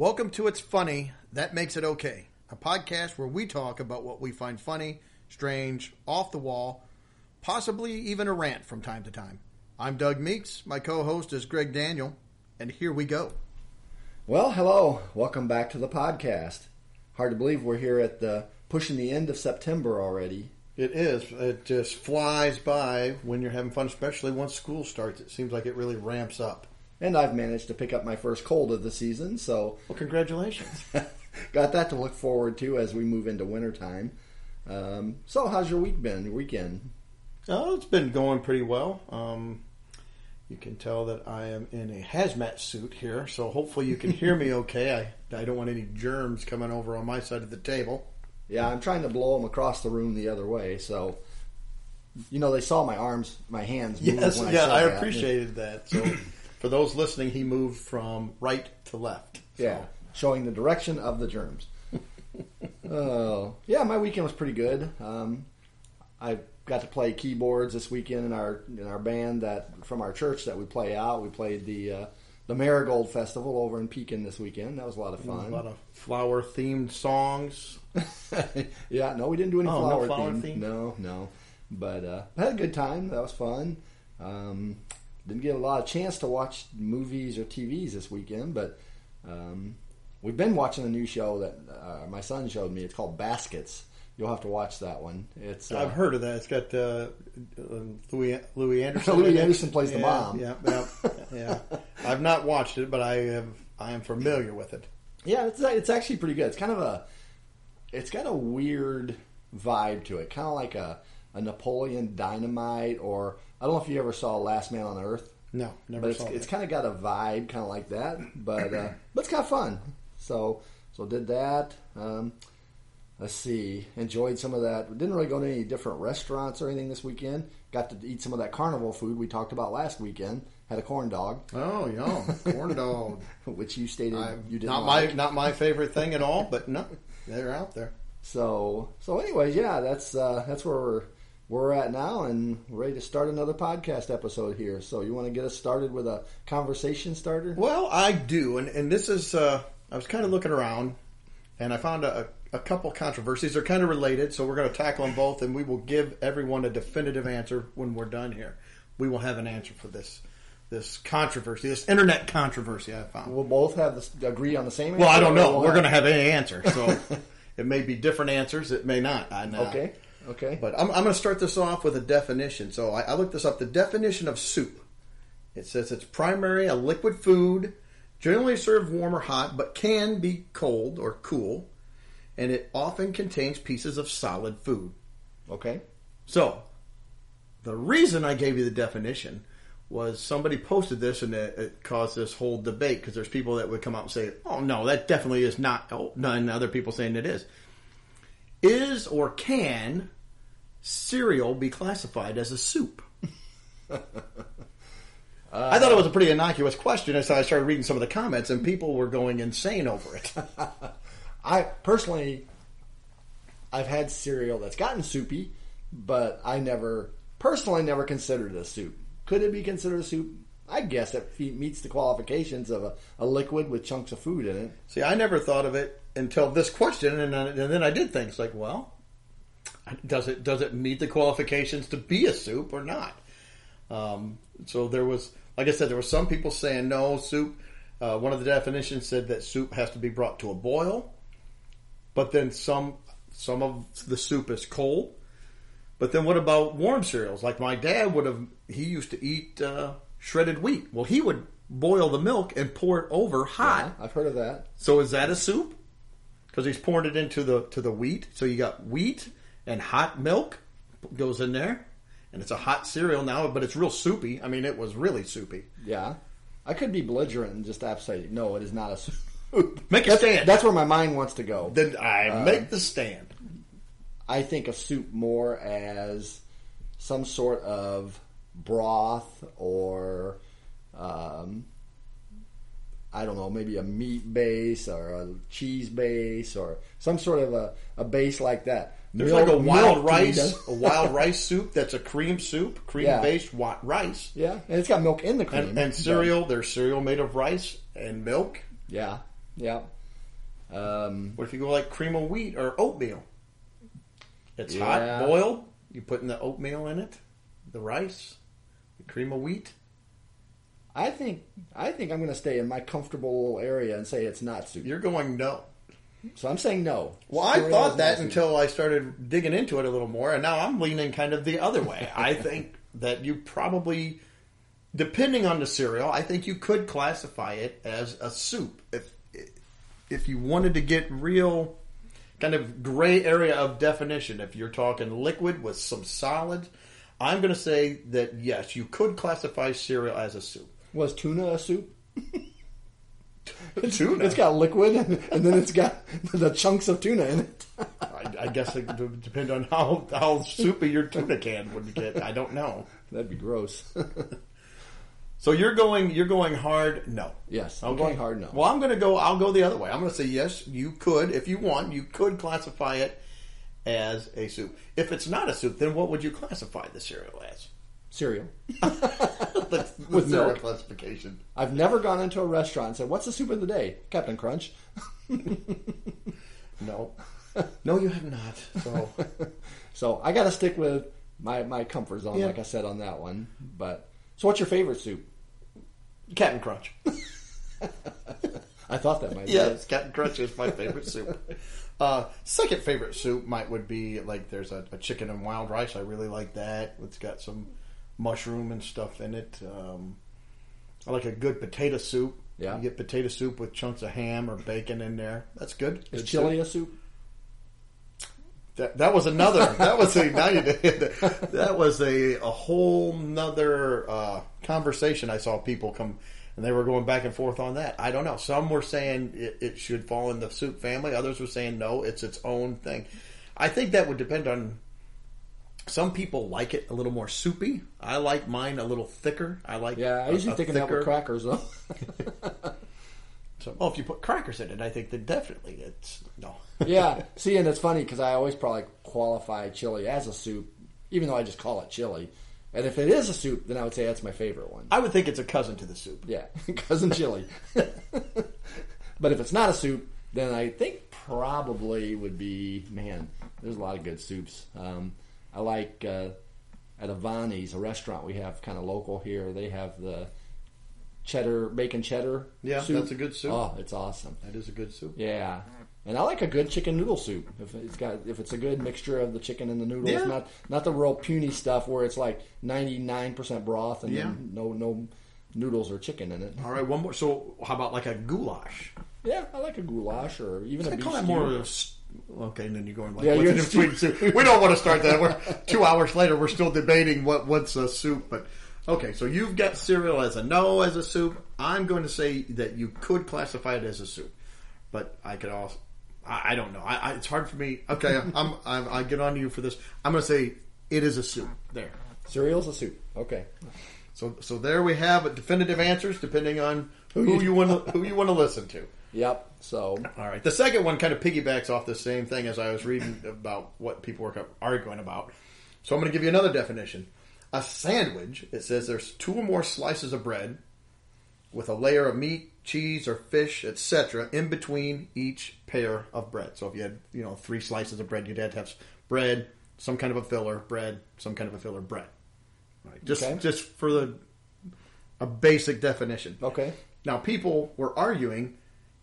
Welcome to It's Funny, That Makes It Okay, a podcast where we talk about what we find funny, strange, off the wall, possibly even a rant from time to time. I'm Doug Meeks. My co host is Greg Daniel, and here we go. Well, hello. Welcome back to the podcast. Hard to believe we're here at the pushing the end of September already. It is. It just flies by when you're having fun, especially once school starts. It seems like it really ramps up. And I've managed to pick up my first cold of the season, so Well, congratulations. got that to look forward to as we move into wintertime. Um, so, how's your week been? Your weekend? oh, it's been going pretty well. Um, you can tell that I am in a hazmat suit here, so hopefully you can hear me okay. I, I don't want any germs coming over on my side of the table. Yeah, I'm trying to blow them across the room the other way, so you know they saw my arms, my hands. Move Yes, when I yeah, I appreciated that. So, for those listening, he moved from right to left. So, Yeah, showing the direction of the germs. Oh, yeah, my weekend was pretty good. Um, I got to play keyboards this weekend in our in our band that from our church that we play out. We played the uh, the Marigold Festival over in Pekin this weekend. That was a lot of fun. a lot of flower themed songs. yeah, no, we didn't do any Oh, no flower, themed. theme. theme? No, no, but uh, I had a good time. That was fun. Um, didn't get a lot of chance to watch movies or TVs this weekend, but um, we've been watching a new show that uh, my son showed me. It's called Baskets. You'll have to watch that one. It's uh, I've heard of that. It's got uh, um, Louie Louie Anderson. Louie. Anderson plays the yeah, mom. Yeah, yeah, yeah. I've not watched it, but I have. I am familiar with it. Yeah, it's it's actually pretty good. It's kind of a it's got a weird vibe to it, kind of like a, a Napoleon Dynamite, or I don't know if you ever saw Last Man on Earth. No, never but it's, saw it's it. kind of got a vibe, kind of like that. But uh, but it's kind of fun. So so did that. Um, let's see. Enjoyed some of that. Didn't really go to any different restaurants or anything this weekend. Got to eat some of that carnival food we talked about last weekend. Had a corn dog, Oh, yeah, corn dog. which you stated I'm you didn't not like. my not my favorite thing at all, but no, they're out there. So so anyways, yeah, that's uh, that's where we're where we're at now, and ready to start another podcast episode here. So you want to get us started with a conversation starter? Well, I do, and and this is uh, I was kind of looking around, and I found a, a couple controversies. They're kind of related, so we're going to tackle them both, and we will give everyone a definitive answer when we're done here. We will have an answer for this this controversy, this internet controversy. I found. We'll both have this, agree on the same. Well, I don't know. we'll We're going to have any answer, so it may be different answers. It may not. I know. Okay. Okay. But I'm, I'm going to start this off with a definition. So I, I looked this up. The definition of soup. It says it's primary a liquid food, generally served warm or hot, but can be cold or cool, and it often contains pieces of solid food. okay. So the reason I gave you the definition was somebody posted this and it, it caused this whole debate because there's people that would come out and say, "Oh no, that definitely is not." Oh, no, and other people saying it is. Is or can cereal be classified as a soup? I thought it was a pretty innocuous question, I started reading some of the comments, and people were going insane over it. I personally, I've had cereal that's gotten soupy, but I never personally never considered it a soup. Could it be considered a soup? I guess it meets the qualifications of a, a liquid with chunks of food in it. See, I never thought of it until this question, and, then- and then I did think, it's like, well, does it does it meet the qualifications to be a soup or not? Um, so there was, like I said, there were some people saying no soup. Uh, one of the definitions said that soup has to be brought to a boil, but then some some of the soup is cold. But then what about warm cereals? Like my dad would have, he used to eat uh, shredded wheat. Well, he would boil the milk and pour it over hot. Yeah, I've heard of that. So is that a soup? Because he's pouring it into the to the wheat. So you got wheat and hot milk goes in there, and it's a hot cereal now, but it's real soupy. I mean, it was really soupy. Yeah, I could be belligerent and just say no, it is not a soup. Make a that's, stand. That's where my mind wants to go. Then I make the stand. I think of soup more as some sort of broth or um, I don't know, maybe a meat base or a cheese base or some sort of a, a base like that. There's Milk- like a wild milk to me rice, a wild rice soup that's a cream soup, cream Yeah. based rice, Yeah, and it's got milk in the cream. and, and cereal. There's cereal made of rice and milk. Yeah, Yeah. Um, What if you go like cream of wheat or oatmeal? It's Yeah. hot, boiled. You putting the oatmeal in it, the rice, the cream of wheat. I think I think I'm going to stay in my comfortable little area and say it's not soup. You're going no. So I'm saying no. Well, I Cereal is thought not that soup. until I started digging into it a little more, and now I'm leaning kind of the other way. I think that you probably, depending on the cereal, I think you could classify it as a soup if if you wanted to get real kind of gray area of definition. If you're talking liquid with some solids, I'm going to say that yes, you could classify cereal as a soup. Was tuna a soup? Tuna. It's got liquid and, and then it's got the chunks of tuna in it. I, I guess it would depend on how how soupy your tuna can would get. I don't know. That'd be gross. So you're going you're going hard no. yes, I'm going hard no. Well, I'm going to go I'll go the other way. I'm going to say yes, you could if you want, you could classify it as a soup. If it's not a soup, then what would you classify the cereal as? Cereal. That's the With cereal milk. classification. I've never gone into a restaurant and said, "What's the soup of the day?" Captain Crunch. No. no, you have not. So So I got to stick with my my comfort zone, Yeah. like I said on that one. But so, what's your favorite soup? Captain Crunch. I thought that might be Yes, it. Captain Crunch is my favorite soup. Uh, second favorite soup might would be like there's a, a chicken and wild rice. I really like that. It's got some mushroom and stuff in it. Um, I like a good potato soup. Yeah. you get potato soup with chunks of ham or bacon in there. That's good. Is Good chili soup. a soup? That, that was another. That was a now you did. That was a a whole nother uh, conversation. I saw people come and they were going back and forth on that. I don't know. Some were saying it, it should fall in the soup family. Others were saying no, it's its own thing. I think that would depend on. Some people like it a little more soupy. I like mine a little thicker. I like Yeah, I usually a thinking that with crackers though. So, well, if you put crackers in it, I think that definitely it's no. yeah. See, and it's funny because I always probably qualify chili as a soup, even though I just call it chili. And if it is a soup, then I would say that's my favorite one. I would think it's a cousin to the soup. Yeah, cousin chili. but if it's not a soup, then I think probably would be man. There's a lot of good soups. Um, I like uh, at Avani's, a restaurant we have kind of local here. They have the cheddar bacon cheddar. Yeah, soup. that's a good soup. Oh, it's awesome. That is a good soup. Yeah. And I like a good chicken noodle soup. If it's got if it's a good mixture of the chicken and the noodles, Yeah. not not the real puny stuff where it's like ninety nine percent broth and Yeah. no no noodles or chicken in it. All right, one more. So, how about like a goulash? Yeah, I like a goulash or even a beef call that more of a s- okay. And then you're going like, Yeah, you're between soup? We don't want to start that. We're two hours later. We're still debating what what's a soup. But okay, so you've got cereal as a no as a soup. I'm going to say that you could classify it as a soup, but I could also. I, I don't know. I, I, it's hard for me. Okay, I'm, I'm. I get on to you for this. I'm going to say it is a soup. There. Cereal's a soup. Okay. So so there we have it. Definitive answers depending on who, you want who you want to listen to. Yep. So All right. The second one kind of piggybacks off the same thing as I was reading about what people were arguing about. So I'm going to give you another definition. A sandwich, it says there's two or more slices of bread with a layer of meat, cheese, or fish, etc., in between each pair of bread. So if you had, you know, three slices of bread, you'd have to have bread, some kind of a filler, bread, some kind of a filler, bread. Right. Just Okay. just for the a basic definition. okay. Now, people were arguing: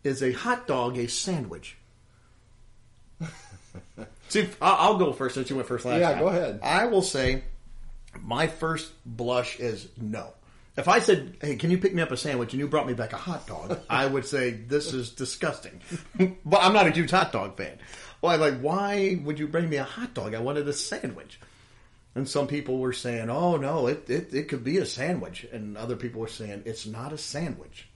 is a hot dog a sandwich? See, I'll, go first since you went first last Yeah, time. go ahead. I will say my first blush is no. If I said, "Hey, can you pick me up a sandwich?" and you brought me back a hot dog, I would say this is disgusting. but I'm not a huge hot dog fan. Well, I'm like, why would you bring me a hot dog? I wanted a sandwich. And some people were saying, "Oh no, it, it it could be a sandwich," and other people were saying it's not a sandwich.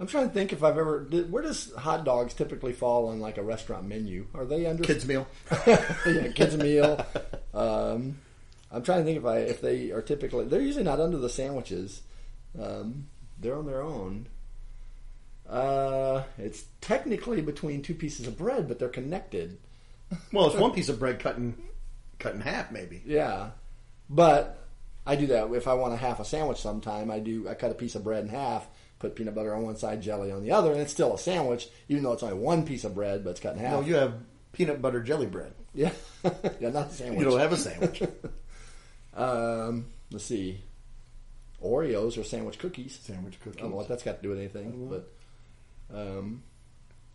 I'm trying to think if I've ever. Did, where does hot dogs typically fall on like a restaurant menu? Are they under Kids meal. yeah, kids meal? Um, I'm trying to think if I if they are typically they're usually not under the sandwiches. Um, they're on their own. Uh, it's technically between two pieces of bread, but they're connected. Well, it's one piece of bread cut in cut in half, maybe. Yeah, but I do that if I want a half a sandwich. Sometime I do. I cut a piece of bread in half, put peanut butter on one side, jelly on the other, and it's still a sandwich, even though it's only one piece of bread, but it's cut in half. No, you have peanut butter jelly bread. yeah, yeah, not a sandwich. You don't have a sandwich. Um, let's see. Oreos or sandwich cookies. sandwich cookies. I don't know what that's got to do with anything, but um,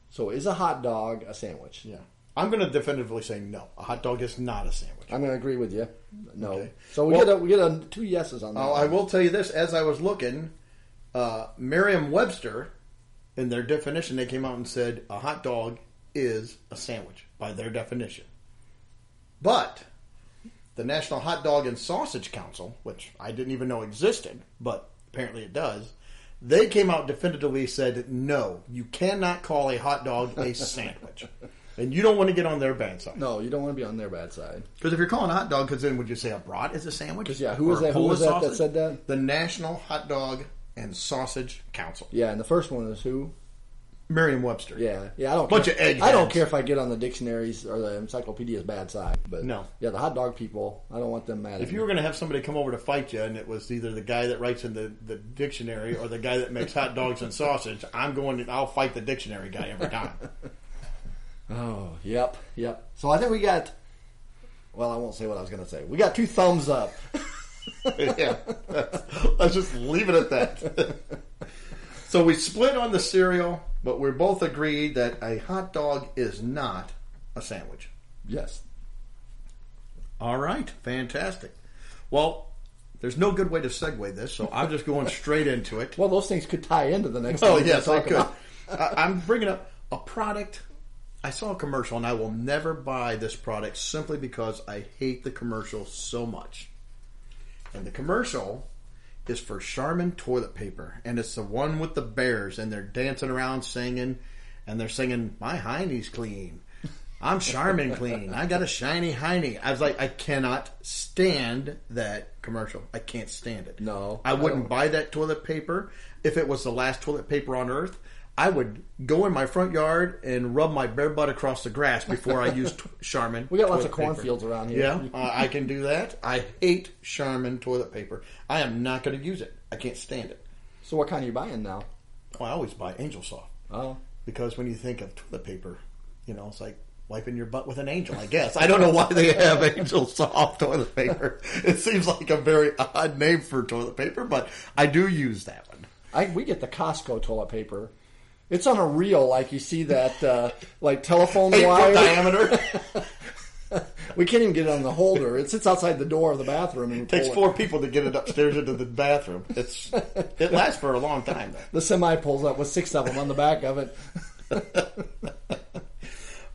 so is a hot dog a sandwich? Yeah. I'm going to definitively say no. A hot dog is not a sandwich. I'm going to agree with you. No. Okay. So we Well- get a, we get a, two yeses on that. Oh, I will tell you this: as I was looking, uh, Merriam-Webster, in their definition, they came out and said a hot dog is a sandwich by their definition. But the National Hot Dog and Sausage Council, which I didn't even know existed, but apparently it does, they came out definitively said no, you cannot call a hot dog a sandwich, and you don't want to get on their bad side. No, you don't want to be on their bad side. Because if you're calling a hot dog, because then would you say a brat is a sandwich? 'Cause, yeah, who was that- who was that that said that? The National Hot Dog and Sausage Council. Yeah, and the first one is who? Merriam-Webster. Yeah, yeah. I don't Bunch care. of eggheads. I don't care if I get on the dictionaries or the encyclopedia's bad side, but No. Yeah, the hot dog people. I don't want them mad. If you me. were going to have somebody come over to fight you, and it was either the guy that writes in the, the dictionary or the guy that makes hot dogs and sausage, I'm going. To, I'll fight the dictionary guy every time. Oh, yep, yep. So I think we got. Well, I won't say what I was going to say. We got two thumbs up. yeah, let's just leave it at that. so we split on the cereal, but we both agreed that a hot dog is not a sandwich. Yes. All right, fantastic. Well, there's no good way to segue this, so I'm just going straight into it. Well, those things could tie into the next. Oh thing we yes, I could. I, I'm bringing up a product. I saw a commercial, and I will never buy this product simply because I hate the commercial so much. And the commercial is for Charmin toilet paper, and it's the one with the bears, and they're dancing around singing, and they're singing "My hiney's clean." I'm Charmin clean. I got a shiny hiney. I was like, I cannot stand that commercial. I can't stand it. No, I I wouldn't don't. buy that toilet paper if it was the last toilet paper on earth. I would go in my front yard and rub my bare butt across the grass before I used t- Charmin. We got lots of cornfields around here. Yeah, uh, I can do that. I hate Charmin toilet paper. I am not going to use it. I can't stand it. So what kind are you buying now? Well, I always buy Angel Soft Oh, because when you think of toilet paper, you know, it's like wiping your butt with an angel. I guess I don't know why they have Angel Soft toilet paper. It seems like a very odd name for toilet paper, but I do use that one. I, we get the Costco toilet paper. It's on a reel, like you see that, uh, like telephone Eight wire. diameter. We can't even get it on the holder. It sits outside the door of the bathroom. And we takes pull it. four people to get it upstairs into the bathroom. It's it lasts for a long time. Though. The semi pulls up with six of them on the back of it.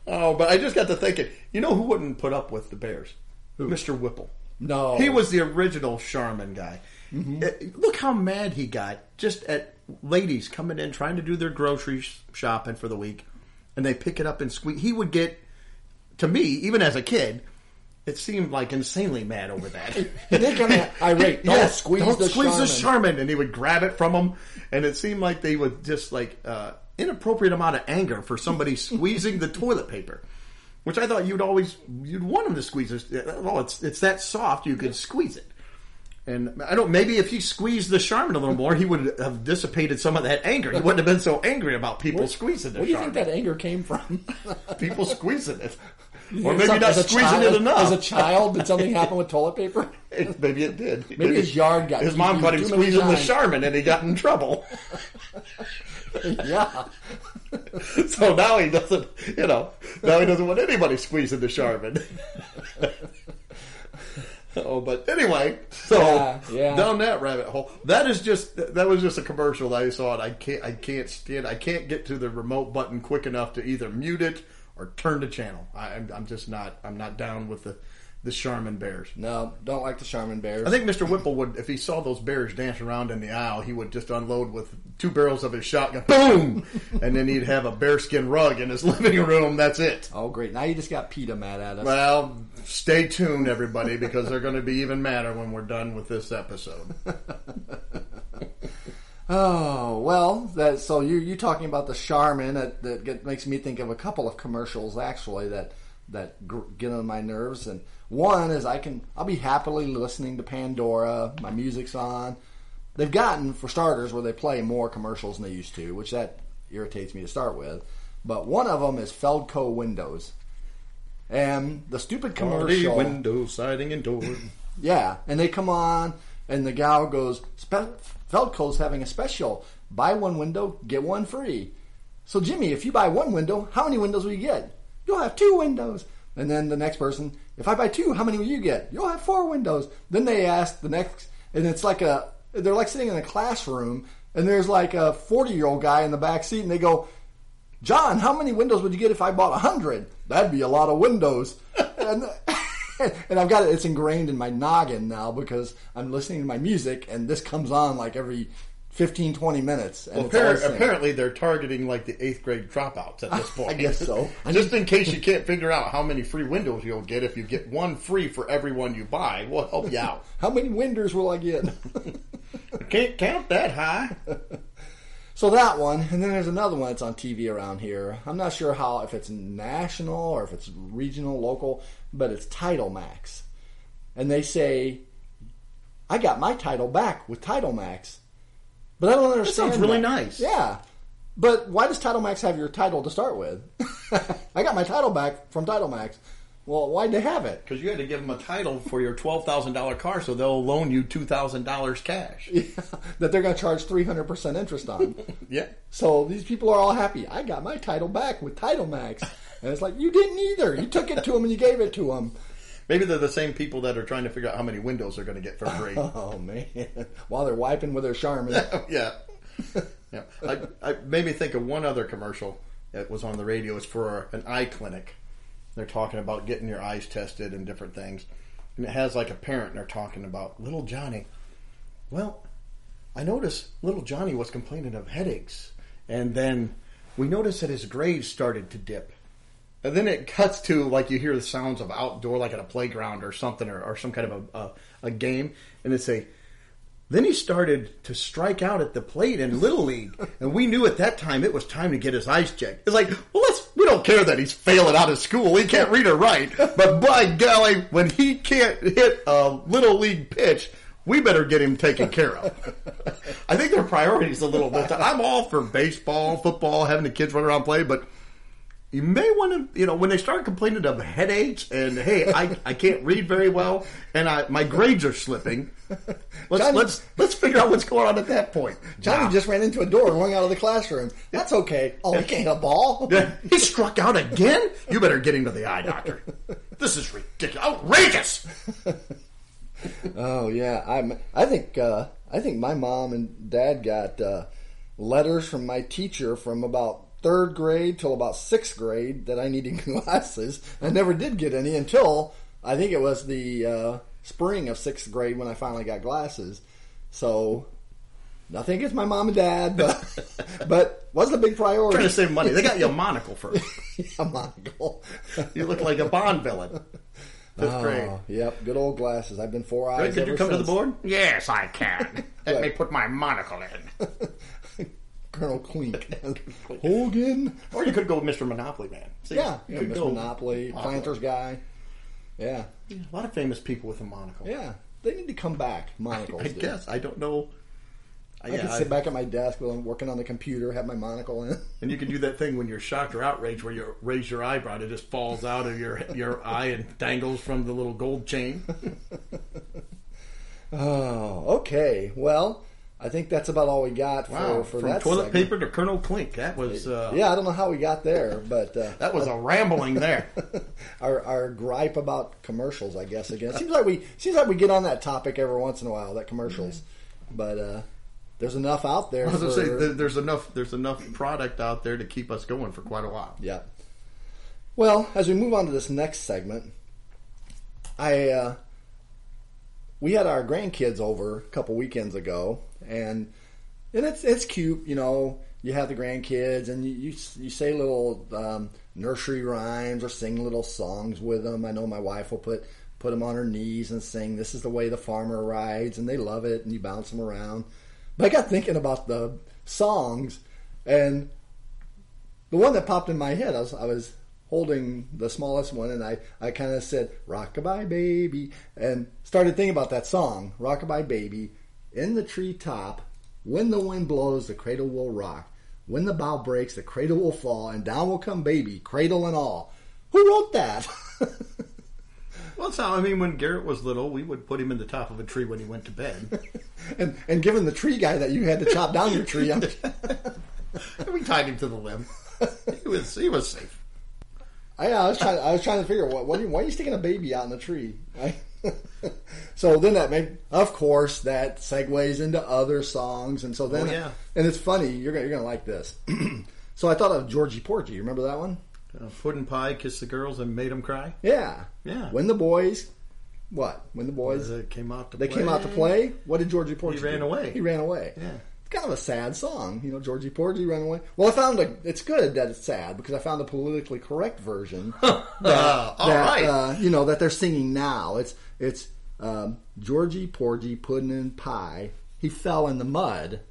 Oh, but I just got to thinking. You know who wouldn't put up with the Bears? Who? Mr. Whipple. No, He was the original Charmin guy. Uh, Look how mad he got just at ladies coming in trying to do their grocery shopping for the week, and they pick it up and squeeze. He would get, to me, even as a kid, it seemed like insanely mad over that. He did get me irate. Don't squeeze don't the squeeze the Charmin. Charmin, and he would grab it from him, and it seemed like they would just like uh, inappropriate amount of anger for somebody squeezing the toilet paper, which I thought you'd always you'd want him to squeeze it. Oh, it's it's that soft you could squeeze it. And I don't. Maybe if he squeezed the Charmin a little more, he would have dissipated some of that anger. He wouldn't have been so angry about people squeezing the Where do you Charmin. think that anger came from? people squeezing it, or maybe Some- not squeezing child- it enough. As a child, did something happen with toilet paper? Maybe it did. Maybe his yard got His mom caught him squeezing the. Charmin, and he got in trouble. yeah. so now he doesn't, you know, now he doesn't want anybody squeezing the Charmin. oh, but anyway, so Yeah, yeah. down that rabbit hole. That is just that was just a commercial that I saw. And I can't, I can't stand, I can't get to the remote button quick enough to either mute it or turn the channel. I, I'm, I'm just not, I'm not down with the the Charmin bears. No, don't like the Charmin bears. I think Mr. Whipple would, if he saw those bears dance around in the aisle, he would just unload with two barrels of his shotgun, boom, and then he'd have a bearskin rug in his living room. That's it. oh, great. Now you just got PETA mad at us. Well, stay tuned, everybody, because they're going to be even madder when we're done with this episode. Oh well, that so you you talking about the Charmin that that get, makes me think of a couple of commercials actually that that gr- get on my nerves. And one is I can I'll be happily listening to Pandora, my music's on, they've gotten for starters where they play more commercials than they used to, which that irritates me to start with. But one of them is Feldco Windows, and the stupid commercial. Party window siding and door. Yeah, and they come on, and the gal goes, Feldco's having a special. Buy one window, get one free. So, Jimmy, if you buy one window, how many windows will you get? You'll have two windows. And then the next person, if I buy two, how many will you get? You'll have four windows. Then they ask the next, and it's like a, they're like sitting in a classroom, and there's like a 40 year old guy in the back seat, and they go, John, how many windows would you get if I bought a hundred? That'd be a lot of windows. and, and I've got it, it's ingrained in my noggin now because I'm listening to my music and this comes on like every 15, 20 minutes. And Well, it's always appar- saying- apparently, they're targeting like the eighth grade dropouts at this point. I guess so. Just in case you can't figure out how many free windows you'll get, if you get one free for every one you buy, we'll help you out. How many windows will I get? Can't count that high. so that one, and then there's another one that's on TV around here. I'm not sure how, if it's national or if it's regional, local, but it's Title Max. And they say, I got my title back with Title Max. But I don't understand. sounds really that. nice. Yeah. But why does Title Max have your title to start with? I got my title back from Title Max. Well, why'd they have it? Because you had to give them a title for your twelve thousand dollar car, so they'll loan you two thousand dollars cash. that they're going to charge 300% interest on. Yeah. So these people are all happy. I got my title back with Title Max. And it's like, you didn't either. You took it to them and you gave it to them. Maybe they're the same people that are trying to figure out how many windows they're going to get for free. Oh, man. While they're wiping with their Charmin. Oh, yeah. Yeah. I, I made me think of one other commercial that was on the radio. It's for an eye clinic. They're talking about getting your eyes tested and different things. And it has like a parent and they're talking about little Johnny. Well, I noticed little Johnny was complaining of headaches. And then we noticed that his grades started to dip. And then it cuts to like you hear the sounds of outdoor, like at a playground or something, or, or some kind of a, a, a game. And they say, then he started to strike out at the plate in Little League, and we knew at that time it was time to get his eyes checked. It's like, well, let's, we don't care that he's failing out of school. He can't read or write. But by golly, when he can't hit a Little League pitch, we better get him taken care of. I think their priorities a little bit. I'm all for baseball, football, having the kids run around play, but you may want to, you know, when they start complaining of headaches and hey, I, I can't read very well and I, my grades are slipping. Let's Johnny- let's let's figure out what's going on at that point. Johnny Wow. just ran into a door going out of the classroom. That's okay. Oh, he can't hit a ball. He struck out again. You better get him to the eye doctor. This is ridiculous, outrageous. Oh yeah, I'm. I think. Uh, I think my mom and dad got uh, letters from my teacher from about third grade till about sixth grade that I needed glasses. I never did get any until I think it was the uh, spring of sixth grade when I finally got glasses. So nothing against my mom and dad, but but wasn't a big priority. Trying to save money. They got you a monocle first. a monocle. You look like a Bond villain. Fifth grade. Oh, yep, good old glasses. I've been four eyes. Could you ever come to the board? Yes, I can. Let me put my monocle in. Colonel Klink. Hogan. Or you could go with Mr. Monopoly Man. See, Yeah, you yeah could Mr. go- Monopoly, Planters guy. Yeah, A lot of famous people with a monocle. yeah. They need to come back. Monocles. I do. guess I don't know. I yeah, can I- sit back at my desk while I'm working on the computer, have my monocle in. And you can do that thing when you're shocked or outraged, where you raise your eyebrow, and it just falls out of your your eye and dangles from the little gold chain. Oh, okay. Well, I think that's about all we got Wow, for, for from that toilet segment. paper to Colonel Klink, that was uh, Yeah, I don't know how we got there, but uh, that was a rambling there. our our gripe about commercials, I guess. Again, it seems like we seems like we get on that topic every once in a while, that commercials. But uh, there's enough out there. I was for, gonna say there- there's enough there's enough product out there to keep us going for quite a while. Yeah. Well, as we move on to this next segment, I uh, we had our grandkids over a couple weekends ago, and and it's it's cute, you know. You have the grandkids, and you you, you say little um, nursery rhymes or sing little songs with them. I know my wife will put put them on her knees and sing "This is the way the farmer rides," and they love it, and you bounce them around. But I got thinking about the songs, and the one that popped in my head, I was, I was holding the smallest one, and I, I kind of said, Rockabye Baby, and started thinking about that song, Rockabye Baby. In the treetop, when the wind blows, the cradle will rock. When the bough breaks, the cradle will fall, and down will come baby, cradle and all. Who wrote that? Well, so I mean. When Garrett was little, we would put him in the top of a tree when he went to bed. and and given the tree guy that you had to chop down your tree, we tied him to the limb. He was he was safe. I, I was trying. I was trying to figure what, what are you, why are you sticking a baby out in the tree? So then that made, of course, that segues into other songs, and so then, Oh, yeah. and it's funny. You're gonna you're gonna like this. so I thought of Georgie Porgy. You remember that one? Uh, pudding pie kissed the girls and made them cry. Yeah, Yeah. When the boys, what? When the boys came out to they play. came out to play. What did Georgie Porgy? He ran do? away. He ran away. Yeah. It's kind of a sad song, you know. Georgie Porgy ran away. Well, I found a, it's good that it's sad because I found a politically correct version. that, all that, right. uh, you know that they're singing now. It's it's um, Georgie Porgy pudding and pie. He fell in the mud,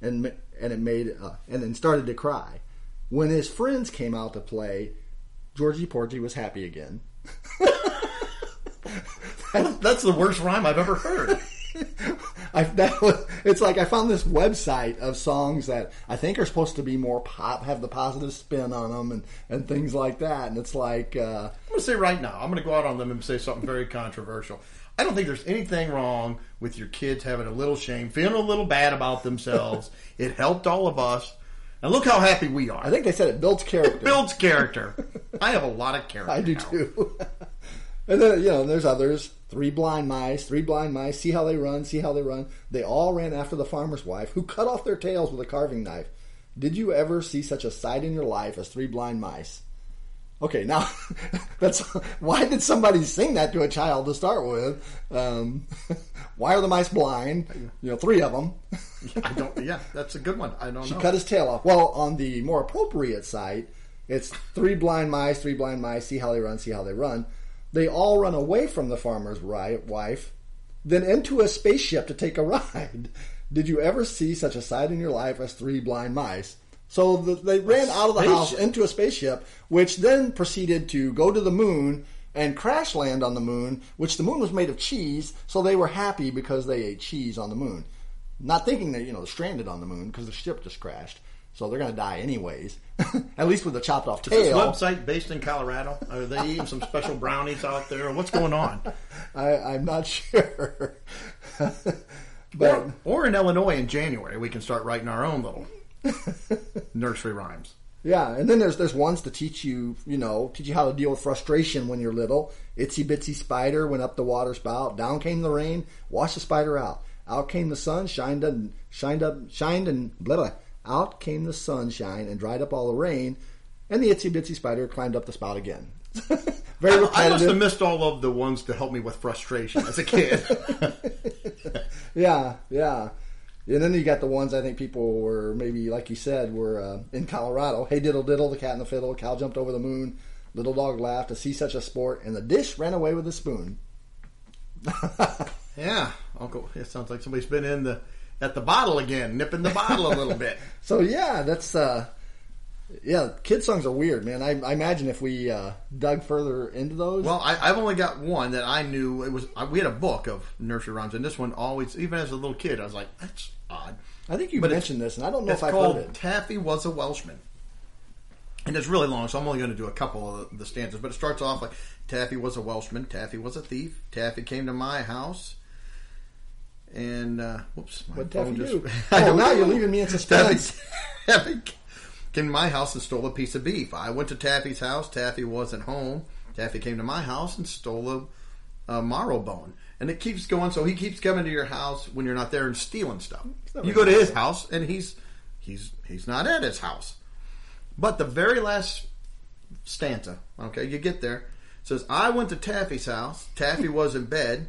and and it made uh, and then started to cry. When his friends came out to play, Georgie Porgy was happy again. That's the worst rhyme I've ever heard. I, that was, it's like I found this website of songs that I think are supposed to be more pop, have the positive spin on them, and, and things like that. And it's like, uh, I'm going to say right now, I'm going to go out on them and say something very controversial. I don't think there's anything wrong with your kids having a little shame, feeling a little bad about themselves. it helped all of us. And look how happy we are. I think they said it builds character. builds character. I have a lot of character. I do now. too. and then you know, there's others. Three blind mice. Three blind mice. See how they run. See how they run. They all ran after the farmer's wife, who cut off their tails with a carving knife. Did you ever see such a sight in your life as three blind mice? Okay, now that's why did somebody sing that to a child to start with? Um, why are the mice blind? You know, three of them. I don't. Yeah, that's a good one. I don't know. She know. cut his tail off. Well, on the more appropriate site, it's three blind mice, three blind mice, see how they run, see how they run. They all run away from the farmer's wife, then into a spaceship to take a ride. Did you ever see such a sight in your life as three blind mice? So the, they ran out of the house into a spaceship, which then proceeded to go to the moon and crash land on the moon, which the moon was made of cheese, so they were happy because they ate cheese on the moon. Not thinking that, you know, they're stranded on the moon because the ship just crashed. So they're going to die anyways. At least with the chopped off Is this website based in Colorado? Are they eating some special brownies out there? What's going on? I, I'm not sure. but Or, or in Illinois in January, we can start writing our own little nursery rhymes. yeah, and then there's there's ones to teach you, you know, teach you how to deal with frustration when you're little. Itsy bitsy spider went up the water spout. Down came the rain, washed the spider out. Out came the sun, shined and shined up, shined and blah blah. Out came the sunshine and dried up all the rain, and the itsy bitsy spider climbed up the spout again. Very I must have missed all of the ones to help me with frustration as a kid. Yeah, yeah. And then you got the ones I think people were maybe, like you said, were uh, in Colorado. Hey diddle diddle, the cat and the fiddle, cow jumped over the moon, little dog laughed to see such a sport, and the dish ran away with the spoon. yeah, Uncle. It sounds like somebody's been in the at the bottle again, nipping the bottle a little bit. So yeah, that's uh, yeah. Kid songs are weird, man. I, I imagine if we uh, dug further into those, Well, I, I've only got one that I knew. It was I, we had a book of nursery rhymes, and this one always, even as a little kid, I was like, "That's odd." I think you but mentioned this, and I don't know if I've heard it. Taffy Was a Welshman. And it's really long, so I'm only going to do a couple of the stanzas. But it starts off like Taffy was a Welshman, Taffy was a thief, Taffy came to my house. And, uh, whoops. my What phone Taffy do? I Oh, now you're leaving me in Taffy, suspense. Taffy came to my house and stole a piece of beef. I went to Taffy's house. Taffy wasn't home. Taffy came to my house and stole a, a marrow bone. And it keeps going. So he keeps coming to your house when you're not there and stealing stuff. You go to his house and he's he's he's not at his house. But the very last stanza, okay, you get there, says, I went to Taffy's house. Taffy was in bed.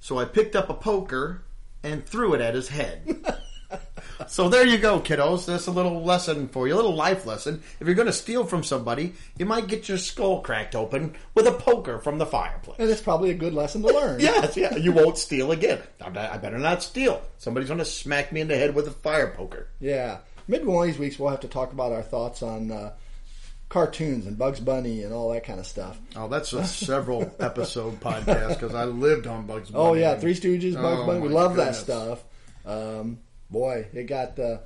So I picked up a poker and threw it at his head. so there you go, kiddos. That's a little lesson for you, a little life lesson. If you're going to steal from somebody, you might get your skull cracked open with a poker from the fireplace. And it's probably a good lesson to learn. Yes, yeah, you won't steal again. I better not steal. Somebody's going to smack me in the head with a fire poker. Yeah. Maybe one of these weeks we'll have to talk about our thoughts on uh, cartoons and Bugs Bunny and all that kind of stuff. Oh, that's a several episode podcast because I lived on Bugs Bunny. Oh yeah, Three Stooges, Bugs Oh, Bunny. We love goodness. that stuff. Um, boy, it got. Uh,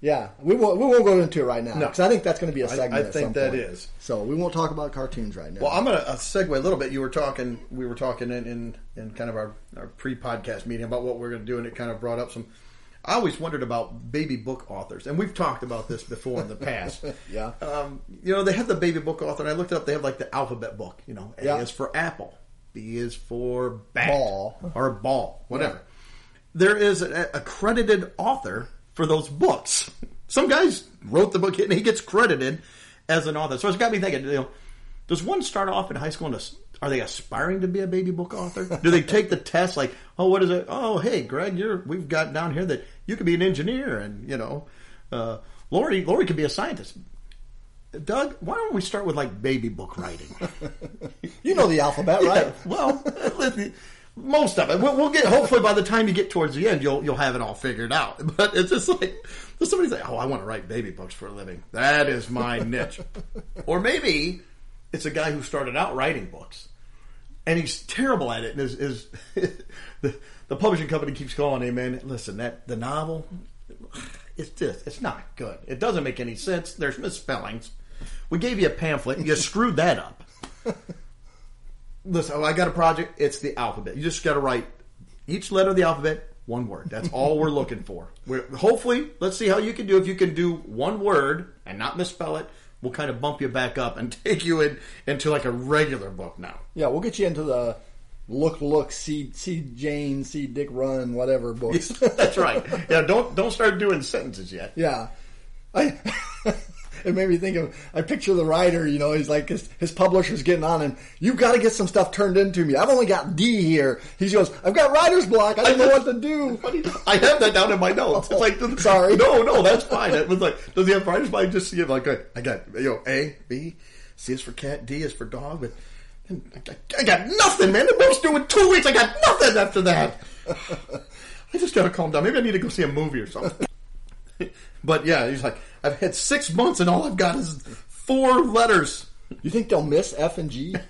yeah, we won't we won't go into it right now No. because I think that's going to be a segment. I at think that point. is. So we won't talk about cartoons right now. Well, I'm going to uh, segue a little bit. You were talking, we were talking in, in, in kind of our, our pre podcast meeting about what we're going to do, and it kind of brought up some. I always wondered about baby book authors, and we've talked about this before in the past. Yeah. Um, you know, they have the baby book author, and I looked it up. They have like the alphabet book. You know, A Yeah. is for apple, B is for bat, Ball. or ball, whatever. There is an accredited author for those books. Some guys wrote the book, and he gets credited as an author. So it's got me thinking. You know, does one start off in high school and as- are they aspiring to be a baby book author? Do they take the test like, oh, what is it? Oh, hey, Greg, you're we've got down here that you could be an engineer, and you know, uh, Lori, Lori could be a scientist. Doug, why don't we start with like baby book writing? you know the alphabet, right? Yeah, well, let- most of it. We'll, we'll get. Hopefully, by the time you get towards the end, you'll you'll have it all figured out. But it's just like there's somebody say, "Oh, I want to write baby books for a living. That is my niche." or maybe it's a guy who started out writing books, and he's terrible at it. And is, is the the publishing company keeps calling him in. Listen, that the novel, it's just it's not good. It doesn't make any sense. There's misspellings. We gave you a pamphlet. You screwed that up. Listen, oh, I got a project. It's the alphabet. You just got to write each letter of the alphabet, one word. That's all we're looking for. We're, hopefully, let's see how you can do. If you can do one word and not misspell it, we'll kind of bump you back up and take you in into like a regular book now. Yeah, we'll get you into the look, look, see, see Jane, see Dick run, whatever books. That's right. Yeah, don't don't start doing sentences yet. yeah, I. It made me think of. I picture the writer. You know, he's like his, his publisher's getting on him. You've got to get some stuff turned into me. I've only got D here. He goes, I've got writer's block. I don't know what to do. I have that down in my notes. It's like, Sorry. no, no, that's fine. It was like, does he have writer's block? Just see it like, I got you know A, B, C is for cat, D is for dog, but I got, I got nothing, man. The book's due in two weeks. I got nothing after that. I just gotta calm down. Maybe I need to go see a movie or something. But yeah, he's like, I've had six months and all I've got is four letters. You think they'll miss F and G?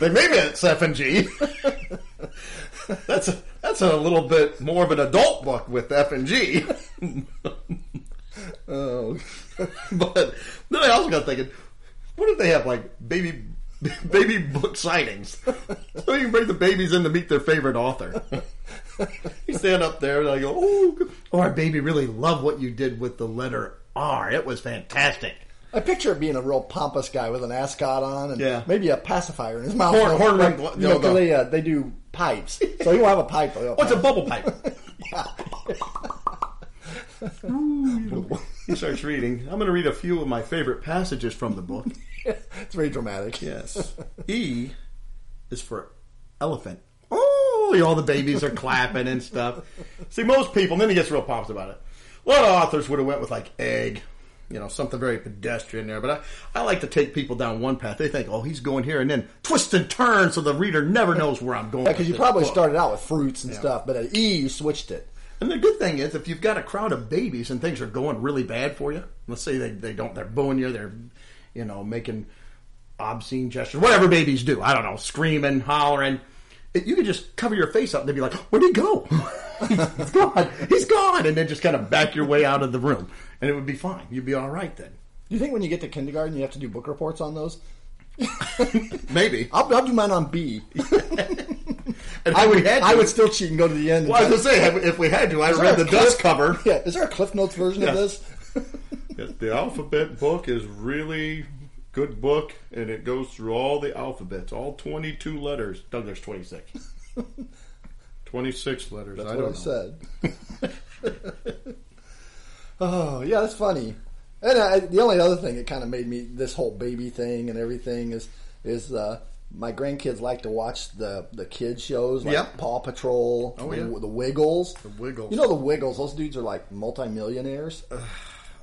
They may miss F and G. That's a, that's a little bit more of an adult book with F and G. oh, but then I also got thinking, what if they have like baby baby book signings? So you can bring the babies in to meet their favorite author. you stand up there and I go, oh, our baby really loved what you did with the letter R. It was fantastic. I picture it being a real pompous guy with an ascot on and Yeah. maybe a pacifier in his mouth. Horn- horn like, ring- you know, they uh, they do pipes, so he'll have a pipe. What's a bubble pipe? Oh. he starts reading. I'm going to read a few of my favorite passages from the book. it's very dramatic. Yes. E is for elephant. Oh, all the babies are clapping and stuff. See, most people, and then he gets real pompous about it. A lot of authors would have went with like egg, you know, something very pedestrian there. But I, I like to take people down one path. They think, oh, he's going here, and then twist and turn so the reader never knows where I'm going. because you probably book. started out with fruits and stuff, but at E you switched it. And the good thing is, if you've got a crowd of babies and things are going really bad for you, let's say they, they don't, they're booing you, they're, you know, making obscene gestures, whatever babies do. I don't know, screaming, hollering. It, you could just cover your face up and they'd be like, where'd he go? He's gone. He's gone. And then just kind of back your way out of the room. And it would be fine. You'd be all right then. Do you think when you get to kindergarten you have to do book reports on those? Maybe. I'll, I'll do mine on B. And I would had to- I would still cheat and go to the end. Well, I was going to say, if we had to, I read a the dust cover. Yeah, is there a Cliff Notes version of this? Yes, the alphabet book is really good book, and it goes through all the alphabets, all twenty-two letters. Doug, there's twenty-six. Twenty-six letters. That's I what don't I know. said. oh, yeah, that's funny. And I, the only other thing that kind of made me this whole baby thing and everything is is uh, my grandkids like to watch the the kids shows like Yep. Paw Patrol, Oh, the, yeah. the Wiggles. The Wiggles. You know the Wiggles. Those dudes are like multimillionaires.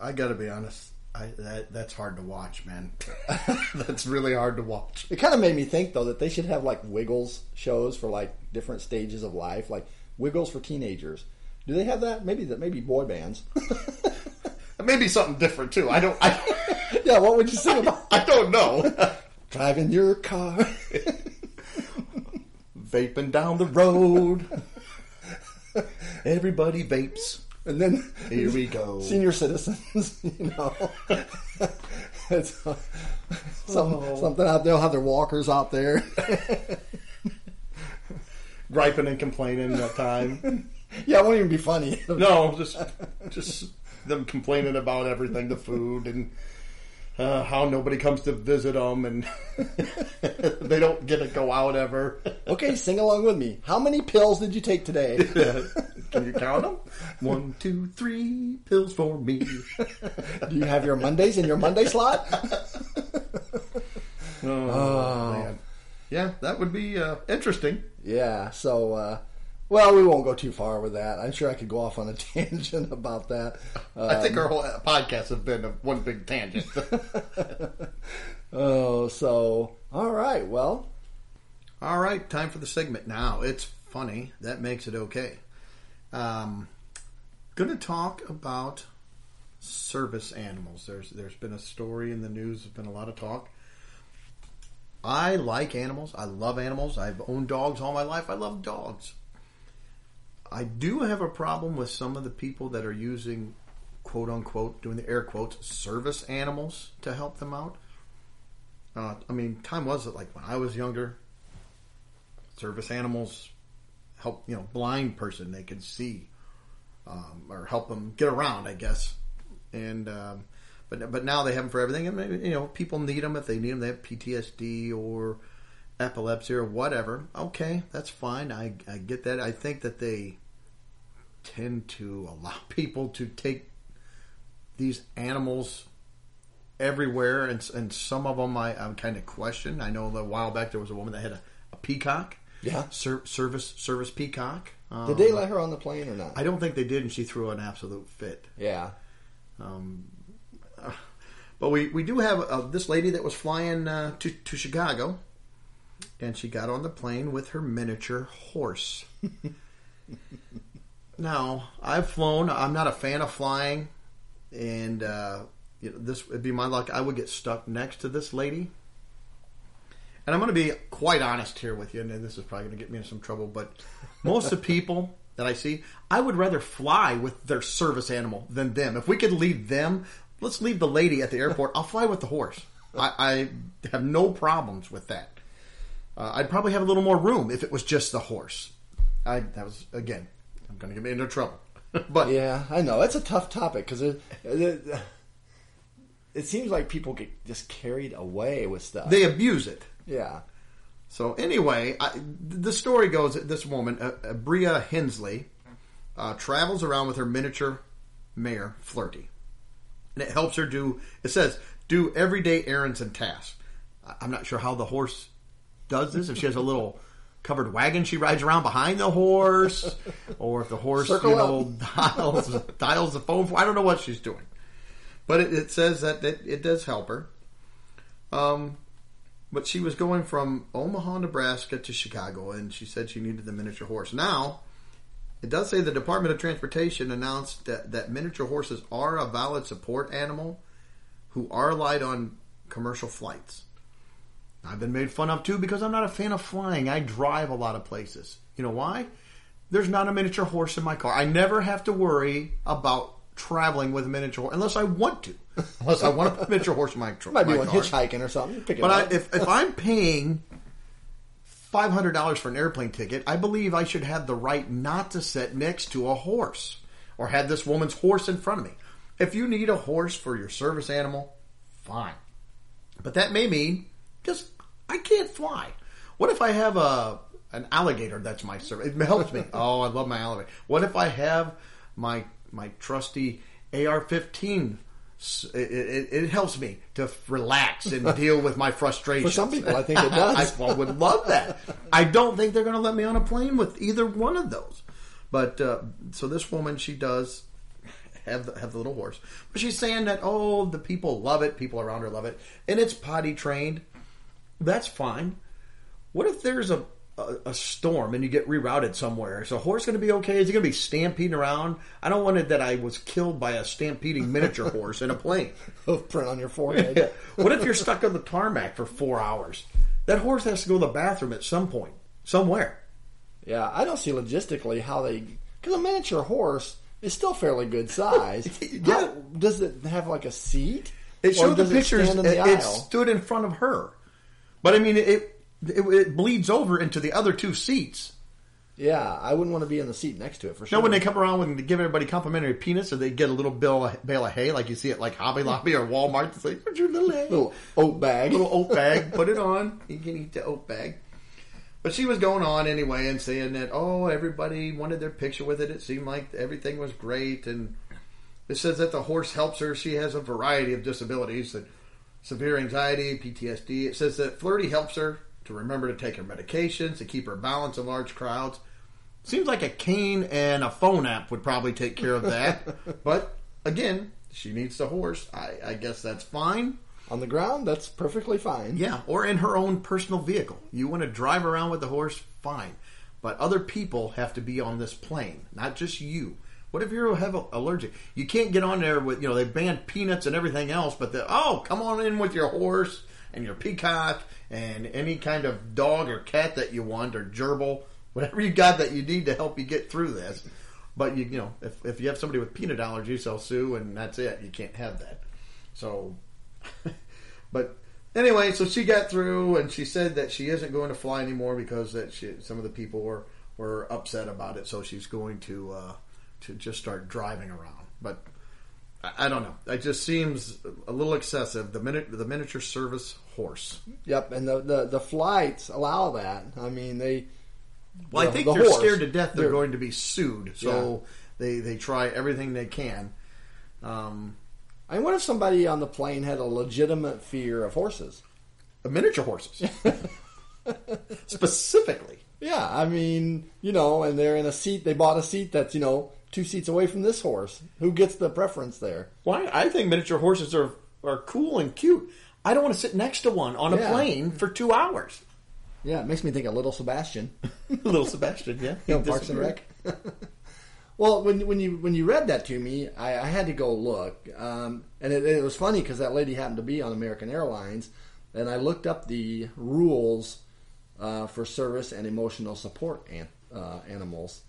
I got to be honest. I, that that's hard to watch, man. that's really hard to watch. It kind of made me think though that they should have like Wiggles shows for like different stages of life, like Wiggles for teenagers. Do they have that? Maybe that maybe boy bands. Maybe something different too. I don't. I, Yeah, what would you sing about? I don't know. Driving your car. Vaping down the road. Everybody vapes. And then Here we go. senior citizens, you know. it's uh, some, Oh. something out. They'll have their walkers out there. Griping and complaining that time. yeah, it won't even be funny. No, just just them complaining about everything, the food, and uh, how nobody comes to visit them, and they don't get to go out ever. Okay, sing along with me. How many pills did you take today? Can you count them? One, two, three pills for me. Do you have your Mondays in your Monday slot? Oh, man. Yeah, that would be uh, interesting. Yeah, so, uh, well, we won't go too far with that. I'm sure I could go off on a tangent about that. I think Um, our whole podcast has been one big tangent. Oh, so, all right, well, All right, time for the segment now. It's funny. That makes it okay. Um, going to talk about service animals. There's there's been a story in the news. There's been a lot of talk. I like animals. I love animals. I've owned dogs all my life. I love dogs. I do have a problem with some of the people that are using quote unquote doing the air quotes service animals to help them out. Uh, I mean, time was it like when I was younger service animals help you know blind person they can see um, or help them get around I guess. And um, but but now they have them for everything and maybe, you know people need them if they need them they have PTSD or epilepsy or whatever. Okay that's fine. I, I get that. I think that they tend to allow people to take these animals everywhere and, and some of them I, I kind of question I know a while back there was a woman that had a, a peacock Yeah. Ser- service service peacock. Um, did they let her on the plane or not? I don't think they did, and she threw an absolute fit. yeah. Um but we, we do have uh, this lady that was flying uh, to to Chicago, and she got on the plane with her miniature horse. now I've flown. I'm not a fan of flying, and uh, you know, this would be my luck. I would get stuck next to this lady. And I'm going to be quite honest here with you, and this is probably going to get me in some trouble, but most of the people that I see, I would rather fly with their service animal than them. If we could leave them, let's leave the lady at the airport. I'll fly with the horse. I, I have no problems with that. Uh, I'd probably have a little more room if it was just the horse. I that was again. I'm going to get me into trouble, but Yeah, I know. It's a tough topic because it, it, it seems like people get just carried away with stuff. they abuse it. yeah. So anyway, I, the story goes that this woman, uh, uh, Bria Hensley, uh, travels around with her miniature mare, Flirty, and it helps her do. It says do everyday errands and tasks. I'm not sure how the horse does this. If she has a little covered wagon she rides around behind the horse, or if the horse Circle you know dials dials the phone. For, I don't know what she's doing, but it, it says that, that it does help her. Um, but she was going from Omaha, Nebraska to Chicago, and she said she needed the miniature horse. Now, it does say the Department of Transportation announced that, that miniature horses are a valid support animal who are allowed on commercial flights. I've been made fun of too because I'm not a fan of flying. I drive a lot of places. You know why? There's not a miniature horse in my car. I never have to worry about traveling with a miniature horse unless I want to. Unless I want a miniature horse in my, tr- Might be my one car. hitchhiking or something. Pick it But I, if if I'm paying five hundred dollars for an airplane ticket, I believe I should have the right not to sit next to a horse or have this woman's horse in front of me. If you need a horse for your service animal, fine. But that may mean just I can't fly. What if I have a an alligator that's my service? It helps me. oh, I love my alligator. What if I have my my trusty AR-15? It, it, it helps me to relax and deal with my frustration. For some people, I think it does. I would love that. I don't think they're going to let me on a plane with either one of those. But uh, so this woman, she does have the, have the little horse, but she's saying that oh, the people love it, people around her love it, and it's potty trained. That's fine. What if there's a a, a storm and you get rerouted somewhere. Is a horse going to be okay? Is he going to be stampeding around? I don't want it that I was killed by a stampeding miniature horse in a plane. Print on your forehead. what if you're stuck on the tarmac for four hours? That horse has to go to the bathroom at some point, somewhere. yeah, I don't see logistically how they because a miniature horse is still fairly good size. Yeah. How- does it have like a seat? It showed the does it pictures. stand It, in the it aisle? stood in front of her, but I mean, it, it it bleeds over into the other two seats. Yeah, I wouldn't want to be in the seat next to it for sure. Know, when they come around and they give everybody complimentary peanuts, so they get a little bale, bale of hay, like you see it like Hobby Lobby or Walmart. It's like, your little hay? little oat bag. little oat bag. Put it on. You can eat the oat bag. But she was going on anyway and saying that, oh, everybody wanted their picture with it. It seemed like everything was great. And it says that the horse helps her. She has a variety of disabilities, that severe anxiety, PTSD. It says that Flirty helps her to remember to take her medications, to keep her balance in large crowds. Seems like a cane and a phone app would probably take care of that. but again, she needs the horse. I, I guess that's fine. on the ground, that's perfectly fine. Yeah, or in her own personal vehicle. You want to drive around with the horse, fine. But other people have to be on this plane, not just you. What if you're have allergic? You can't get on there with you know they banned peanuts and everything else, but the oh come on in with your horse and your peacock and any kind of dog or cat that you want or gerbil, whatever you got that you need to help you get through this. But you you know if if you have somebody with peanut allergies, they'll sue and that's it. You can't have that. So but anyway, so she got through, and she said that she isn't going to fly anymore because that she, some of the people were were upset about it. So she's going to uh, to just start driving around. But I, I don't know. It just seems a little excessive. The minute the miniature service horse. Yep, and the, the, the flights allow that. I mean, they. Well, I think the they're horse, scared to death. They're, they're- going to be sued. So they they try everything they can. Um, I mean, what if somebody on the plane had a legitimate fear of horses? miniature horses, specifically. Yeah, I mean, you know, and they're in a seat. They bought a seat that's you know two seats away from this horse. Who gets the preference there? Why? I think miniature horses are are cool and cute. I don't want to sit next to one on a Yeah. plane for two hours. Yeah, it makes me think of Little Sebastian. Little Sebastian, yeah. You know, Parks and Rec. well, when when you when you read that to me, I, I had to go look, um, and it, it was funny because that lady happened to be on American Airlines, and I looked up the rules uh, for service and emotional support an, uh, animals,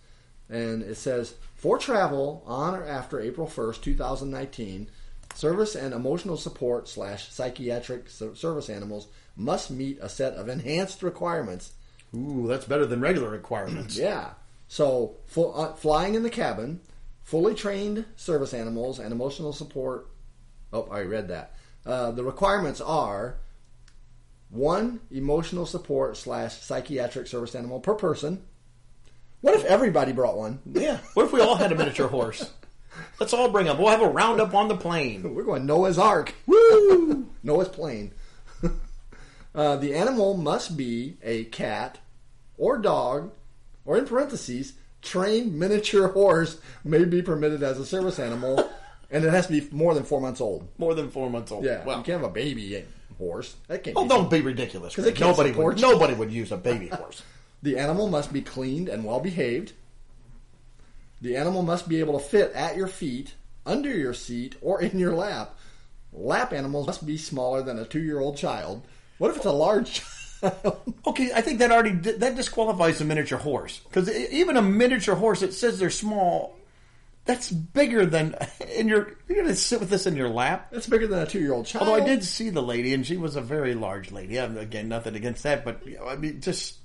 and it says for travel on or after April first, two thousand nineteen. Service and emotional support slash psychiatric service animals must meet a set of enhanced requirements Ooh, that's better than regular requirements. yeah. So, full, uh, flying in the cabin, fully trained service animals, and emotional support. Oh, I read that. Uh, the requirements are one emotional support slash psychiatric service animal per person. What if everybody brought one? Yeah. What if we all had a miniature horse? Let's all bring them. We'll have a roundup on the plane. We're going Noah's Ark. Woo! Noah's plane. uh, the animal must be a cat or dog, or in parentheses, trained miniature horse may be permitted as a service animal, and it has to be more than four months old. More than four months old. Yeah, Well, you can't have a baby horse. That can't oh, be. don't be ridiculous. 'Cause it can't Nobody would. Nobody would use a baby horse. The animal must be cleaned and well behaved. The animal must be able to fit at your feet, under your seat, or in your lap. Lap animals must be smaller than a two year old child. What if it's a large child? Okay, I think that already that disqualifies a miniature horse because even a miniature horse, it says they're small. That's bigger than, and you're you're going to sit with this in your lap. That's bigger than a two year old child. Although I did see the lady, and she was a very large lady. I'm, again, nothing against that, but you know, I mean, just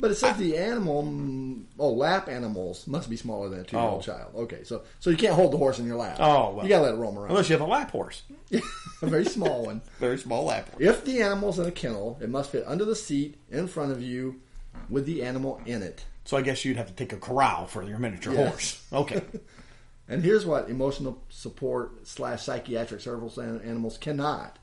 But it says the animal, mm, oh, lap animals must be smaller than a two year old Oh. child. Okay, so so you can't hold the horse in your lap. Oh, well. you gotta let it roam around. unless you have a lap horse, a very small one. very small lap horse. If the animal's in a kennel, it must fit under the seat in front of you with the animal in it. So I guess you'd have to take a corral for your miniature Yes. horse. Okay, And here's what emotional support slash psychiatric service an- animals cannot.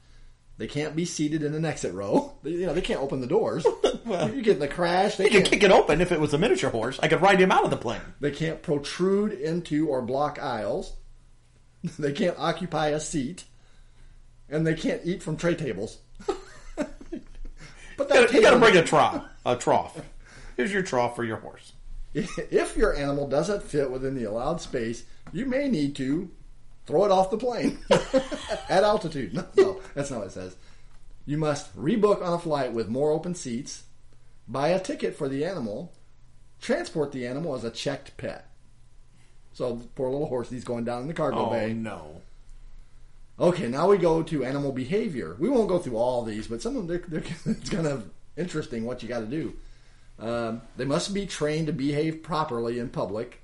They can't be seated in an exit row. They, you know, they can't open the doors. you get in the crash. They can't, kick it open if it was a miniature horse. I could ride him out of the plane. they can't protrude into or block aisles. They can't occupy a seat. And they can't eat from tray tables. but You gotta, you gotta bring a trough. A trough. Here's your trough for your horse. If your animal doesn't fit within the allowed space, you may need to throw it off the plane at altitude. No, no, that's not what it says. You must rebook on a flight with more open seats, buy a ticket for the animal, transport the animal as a checked pet. So poor little horse, he's going down in the cargo Oh bay. no. Okay, now we go to animal behavior. We won't go through all these, but some of them, they're, they're, it's kind of interesting what you got to do. Um, they must be trained to behave properly in public,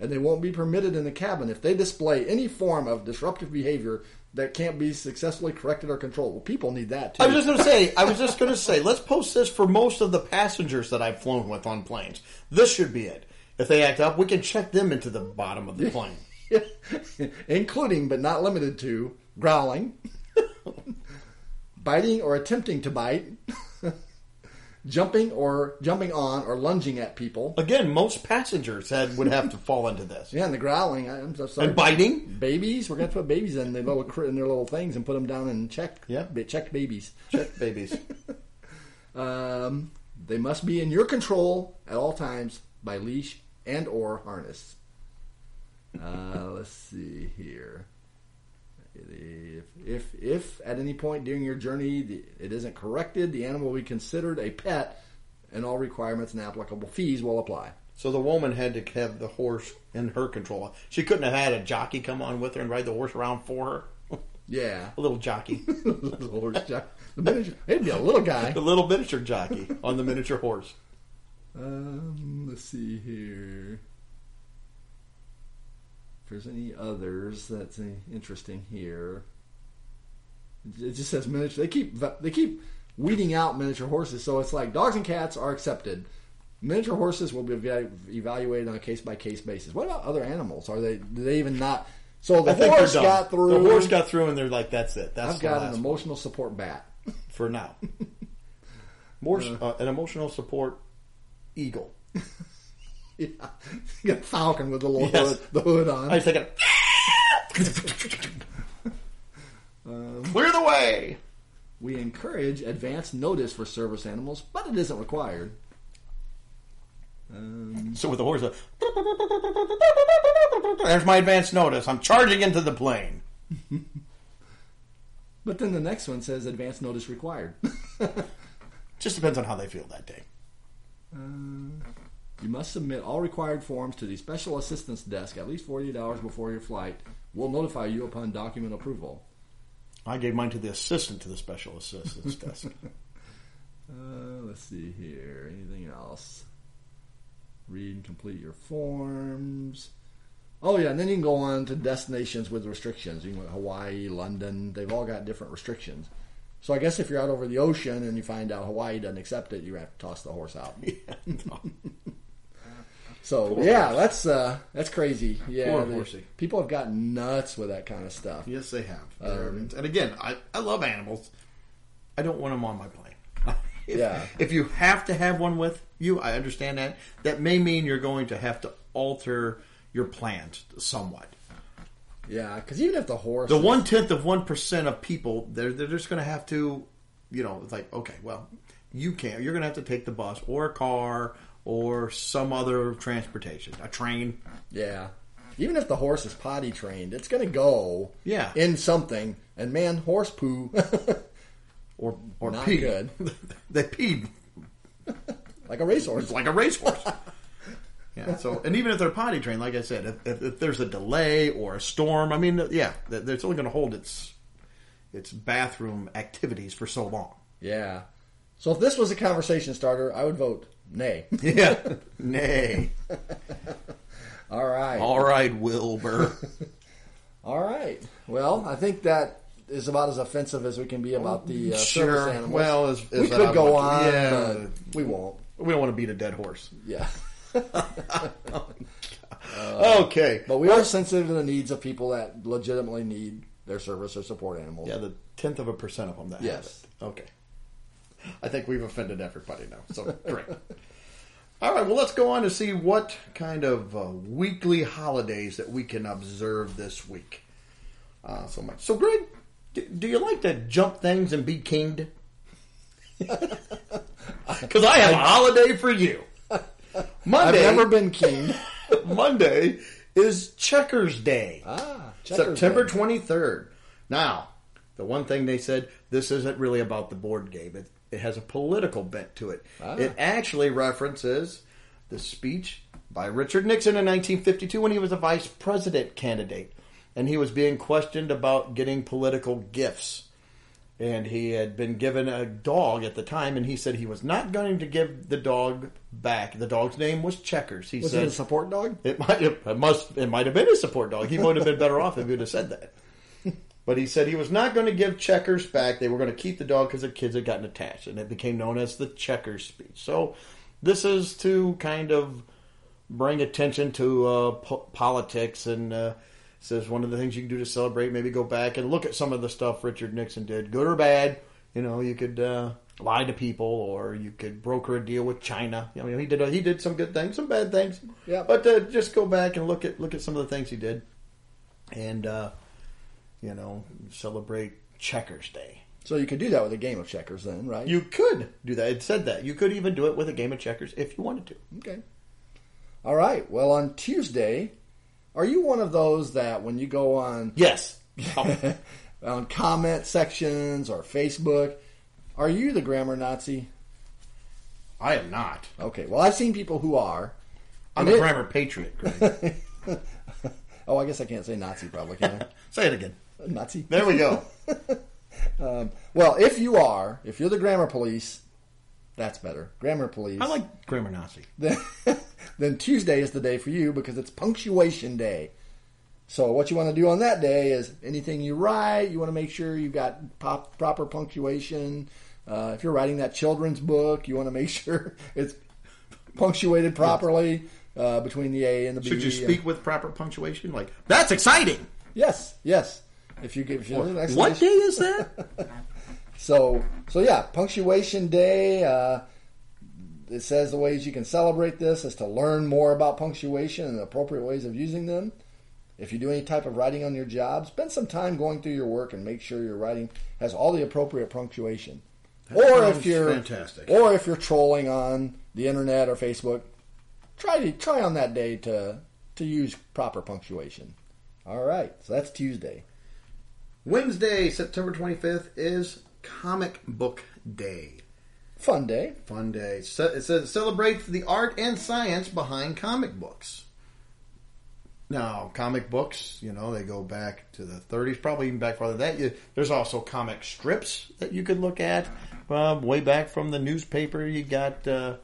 and they won't be permitted in the cabin if they display any form of disruptive behavior that can't be successfully corrected or controlled. Well, people need that too. I was just going to say. I was just going to say. Let's post this for most of the passengers that I've flown with on planes. This should be it. If they act up, we can check them into the bottom of the plane. including but not limited to growling, biting or attempting to bite, jumping or jumping on or lunging at people. Again, most passengers had would have to fall into this. Yeah, and the growling. I'm so sorry. And biting. Babies, we're gonna put babies in their little cr- in their little things and put them down and check. Yeah. checked babies. Check babies. Um, they must be in your control at all times by leash and or harness. Uh, let's see here. If, if if at any point during your journey the, it isn't corrected, the animal will be considered a pet, and all requirements and applicable fees will apply. So the woman had to have the horse in her control. She couldn't have had a jockey come on with her and ride the horse around for her. Yeah, A little jockey, Little horse jock- the miniature, it'd be a little guy. a little miniature jockey on the miniature horse. Um, let's see here. There's any others that's uh, interesting here, it just says miniature. They keep they keep weeding out miniature horses, so it's like dogs and cats are accepted. Miniature horses will be evaluated on a case by case basis. What about other animals? Are they do they even not? So the horse got through. The horse got through, and they're like, "That's it. That's I've got an last one emotional support bat. for now." More uh, an emotional support eagle. yeah, got falcon with the little Yes. hood, the hood on. I was thinking, clear the way. We encourage advance notice for service animals, but it isn't required. Um, So with the horse, uh, there's my advance notice. I'm charging into the plane. but then the next one says advance notice required. Just depends on how they feel that day. You must submit all required forms to the special assistance desk at least 48 hours before your flight. We'll notify you upon document approval. I gave mine to the assistant to the special assistance desk. Uh, let's see here. Anything else? Read and complete your forms. Oh yeah, and then you can go on to destinations with restrictions. You can go to Hawaii, London. They've all got different restrictions. So I guess if you're out over the ocean and you find out Hawaii doesn't accept it, you have to toss the horse out. So yeah, that's uh, that's crazy. Yeah, Poor the- horsey. people have gotten nuts with that kind of stuff. yes, they have. Um, and again, I, I love animals. I don't want them on my plane. if, Yeah. If you have to have one with you, I understand that. That may mean you're going to have to alter your plans somewhat. Yeah, because even if the horse, The one tenth of one percent of people, they're they're just going to have to, you know, it's like okay, well, you can't. You're going to have to take the bus or a car or some other transportation, a train. Yeah. Even if the horse is potty trained, it's going to go Yeah. in something. And man, horse poo, Or or Not pee. good. they peed like a racehorse. like a racehorse. yeah. So, and even if they're potty trained, like I said, if, if, if there's a delay or a storm, I mean, yeah, th- it's only going to hold its its bathroom activities for so long. Yeah. So if this was a conversation starter, I would vote nay. Yeah. Nay. All right. All right, Wilbur. All right. Well, I think that is about as offensive as we can be about the uh, Sure. service animals. Well, as- as we could go on, yeah. but we won't. We don't want to beat a dead horse. Yeah. okay. But we are sensitive to the needs of people that legitimately need their service or support animals. Yeah, the tenth of a percent of them that Yes. have it. Okay. I think we've offended everybody now. So great. All right. Well, let's go on to see what kind of uh, weekly holidays that we can observe this week. Uh, so much. So, Greg, do, do you like to jump things and be kinged? because I have a holiday for you. Monday. I've never been keen. Monday is Checkers Day. Ah, Checkers September 23rd. Now, the one thing they said, this isn't really about the board game. It, it has a political bent to it. Ah. It actually references the speech by Richard Nixon in 1952 when he was a vice president candidate. And he was being questioned about getting political gifts. And he had been given a dog at the time, and he said he was not going to give the dog back. The dog's name was Checkers. He Was said, it a support dog? it might it must it might have been a support dog. He would have been better off if he would have said that. But he said he was not going to give Checkers back. They were going to keep the dog because the kids had gotten attached, and it became known as the Checkers speech. So this is to kind of bring attention to uh, po- politics and. Uh, Says one of the things you can do to celebrate, maybe go back and look at some of the stuff Richard Nixon did, good or bad. You know, you could uh, lie to people, or you could broker a deal with China. I mean, he did he did some good things, some bad things. Yeah. But uh, just go back and look at look at some of the things he did, and uh, you know, celebrate Checkers Day. So you could do that with a game of checkers, then, right? You could do that. It said that you could even do it with a game of checkers if you wanted to. Okay. All right. Well, on Tuesday, are you one of those that when you go on Yes. Oh, on comment sections or Facebook, are you the grammar Nazi? I am not. Okay. Well, I've seen people who are. I'm a it- grammar patriot. Oh, I guess I can't say Nazi, probably can Say it again. Nazi. There we go. Well, if you are, if you're the grammar police, that's better. Grammar police. I like grammar Nazi. then, then Tuesday is the day for you because it's punctuation day. So what you want to do on that day is anything you write, you want to make sure you've got pop, proper punctuation. Uh, if you're writing that children's book, you want to make sure it's punctuated properly uh, between the A and the B. Should you speak with proper punctuation? Like that's exciting. Yes, yes. If you give if you an What day is that? So, so yeah, punctuation day. Uh, it says the ways you can celebrate this is to learn more about punctuation and the appropriate ways of using them. If you do any type of writing on your job, spend some time going through your work and make sure your writing has all the appropriate punctuation. or if you're fantastic. or if you're trolling on the internet or Facebook, try to try on that day to to use proper punctuation. All right, so that's Tuesday. Wednesday, September 25th is Comic Book Day. Fun day. Fun day. It says it celebrates the art and science behind comic books. Now, comic books, you know, they go back to the 30s, probably even back farther than that. You, there's also comic strips that you could look at. Um, way back from the newspaper, you got uh,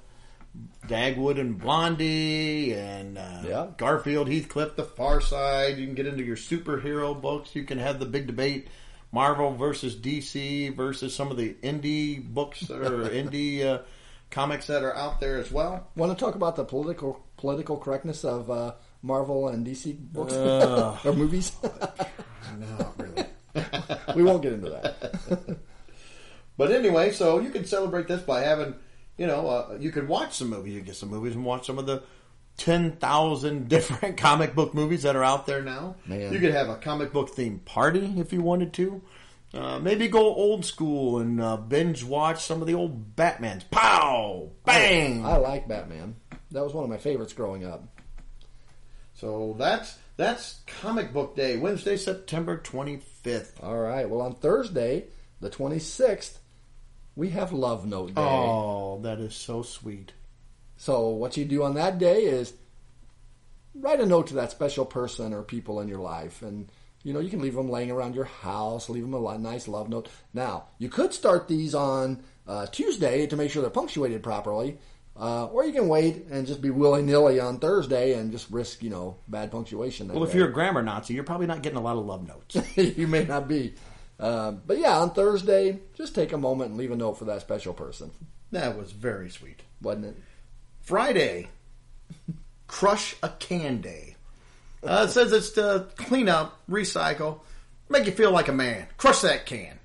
Dagwood and Blondie and uh, Yeah. Garfield, Heathcliff, The Far Side. You can get into your superhero books. You can have the big debate Marvel versus DC versus some of the indie books or indie uh, comics that are out there as well. Want to talk about the political political correctness of uh, Marvel and DC books Ugh. or movies? No, really. we won't get into that. But anyway, so you can celebrate this by having, you know, uh, you could watch some movies. You get some movies and watch some of the 10,000 different comic book movies that are out there now. Man. You could have a comic book themed party if you wanted to. Uh, maybe go old school and uh, binge watch some of the old Batmans. Pow! Bang! I like Batman. That was one of my favorites growing up. So that's that's Comic Book Day, Wednesday, September 25th. All right. Well, on Thursday, the twenty sixth, we have Love Note Day. Oh, that is so sweet. So what you do on that day is write a note to that special person or people in your life, and you know you can leave them laying around your house. Leave them a nice love note. Now you could start these on uh, Tuesday to make sure they're punctuated properly, uh, or you can wait and just be willy nilly on Thursday and just risk you know bad punctuation. That Well, if day. you're a grammar Nazi, you're probably not getting a lot of love notes. you may not be. Uh, but yeah, on Thursday, just take a moment and leave a note for that special person, that was very sweet. wasn't it? Friday, crush a can day. Uh, it says it's to clean up, recycle, make you feel like a man. Crush that can.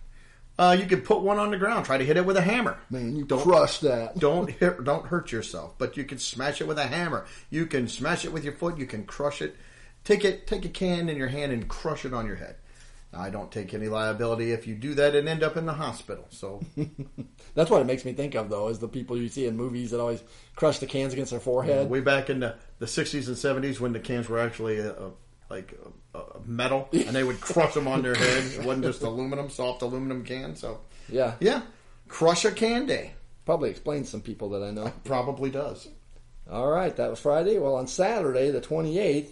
Uh, you can put one on the ground. Try to hit it with a hammer. Man, you Don't- crush that. Don't hit, don't hurt yourself. But you can smash it with a hammer. You can smash it with your foot. You can crush it. Take it. Take a can in your hand and crush it on your head. I don't take any liability if you do that and end up in the hospital. So That's what it makes me think of, though, is the people you see in movies that always crush the cans against their forehead. way back in the, the 60s and 70s when the cans were actually uh uh like uh metal and they would crush them on their head. It wasn't just aluminum, soft aluminum can. So yeah, yeah, crush a can day probably explains some people that I know. probably does. All right, that was Friday. Well, on Saturday, the 28th,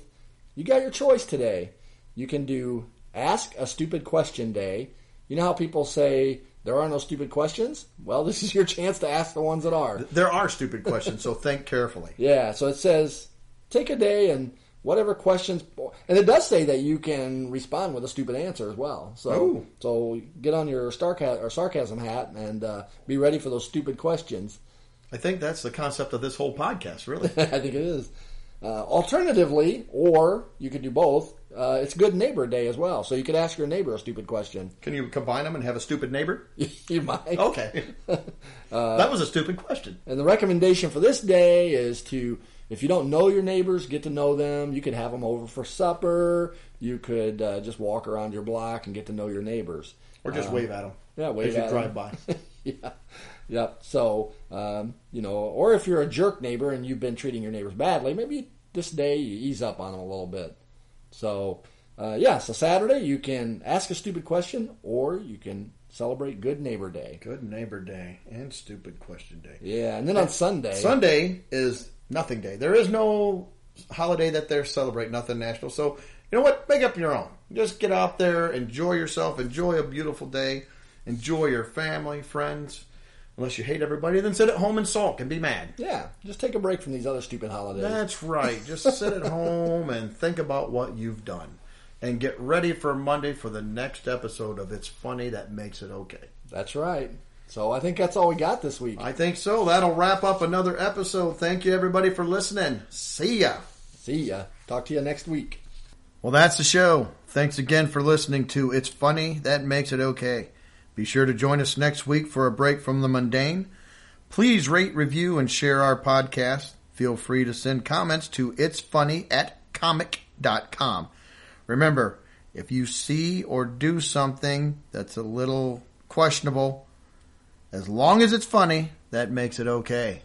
you got your choice today. You can do Ask a Stupid Question Day. You know how people say there are no stupid questions? Well, this is your chance to ask the ones that are. There are stupid questions, so think carefully. Yeah, so it says take a day and whatever questions, and it does say that you can respond with a stupid answer as well. So, Ooh. so get on your sarcasm, or sarcasm hat and uh, be ready for those stupid questions. I think that's the concept of this whole podcast, really. I think it is. Uh, alternatively, or you could do both. Uh, it's Good Neighbor Day as well, so you could ask your neighbor a stupid question. Can you combine them and have a stupid neighbor? you might. Okay. that was a stupid question. And the recommendation for this day is to, if you don't know your neighbors, get to know them. You could have them over for supper. You could uh, just walk around your block and get to know your neighbors. Or just wave at them. Yeah, wave as you drive 'em. by. yeah. Yep. So, um, you know, or if you're a jerk neighbor and you've been treating your neighbors badly, maybe this day you ease up on them a little bit. So, uh, yeah, so Saturday you can ask a stupid question or you can celebrate Good Neighbor Day. Good neighbor day and stupid question day. Yeah, and then on Sunday, Sunday is nothing day. There is no holiday that they're celebrating, nothing national. So, you know what? Make up your own. Just get out there, enjoy yourself, enjoy a beautiful day, enjoy your family, friends. Unless you hate everybody, then sit at home and sulk and be mad. yeah, just take a break from these other stupid holidays. That's right. Just sit at home and think about what you've done. And get ready for Monday for the next episode of It's Funny That Makes It Okay. That's right. So I think that's all we got this week. I think so. That'll wrap up another episode. Thank you, everybody, for listening. See ya. See ya. Talk to you next week. Well, that's the show. Thanks again for listening to It's Funny That Makes It Okay. Be sure to join us next week for a break from the mundane. Please rate, review, and share our podcast. Feel free to send comments to it's funny at comic.com. Remember, if you see or do something that's a little questionable, as long as it's funny, that makes it okay.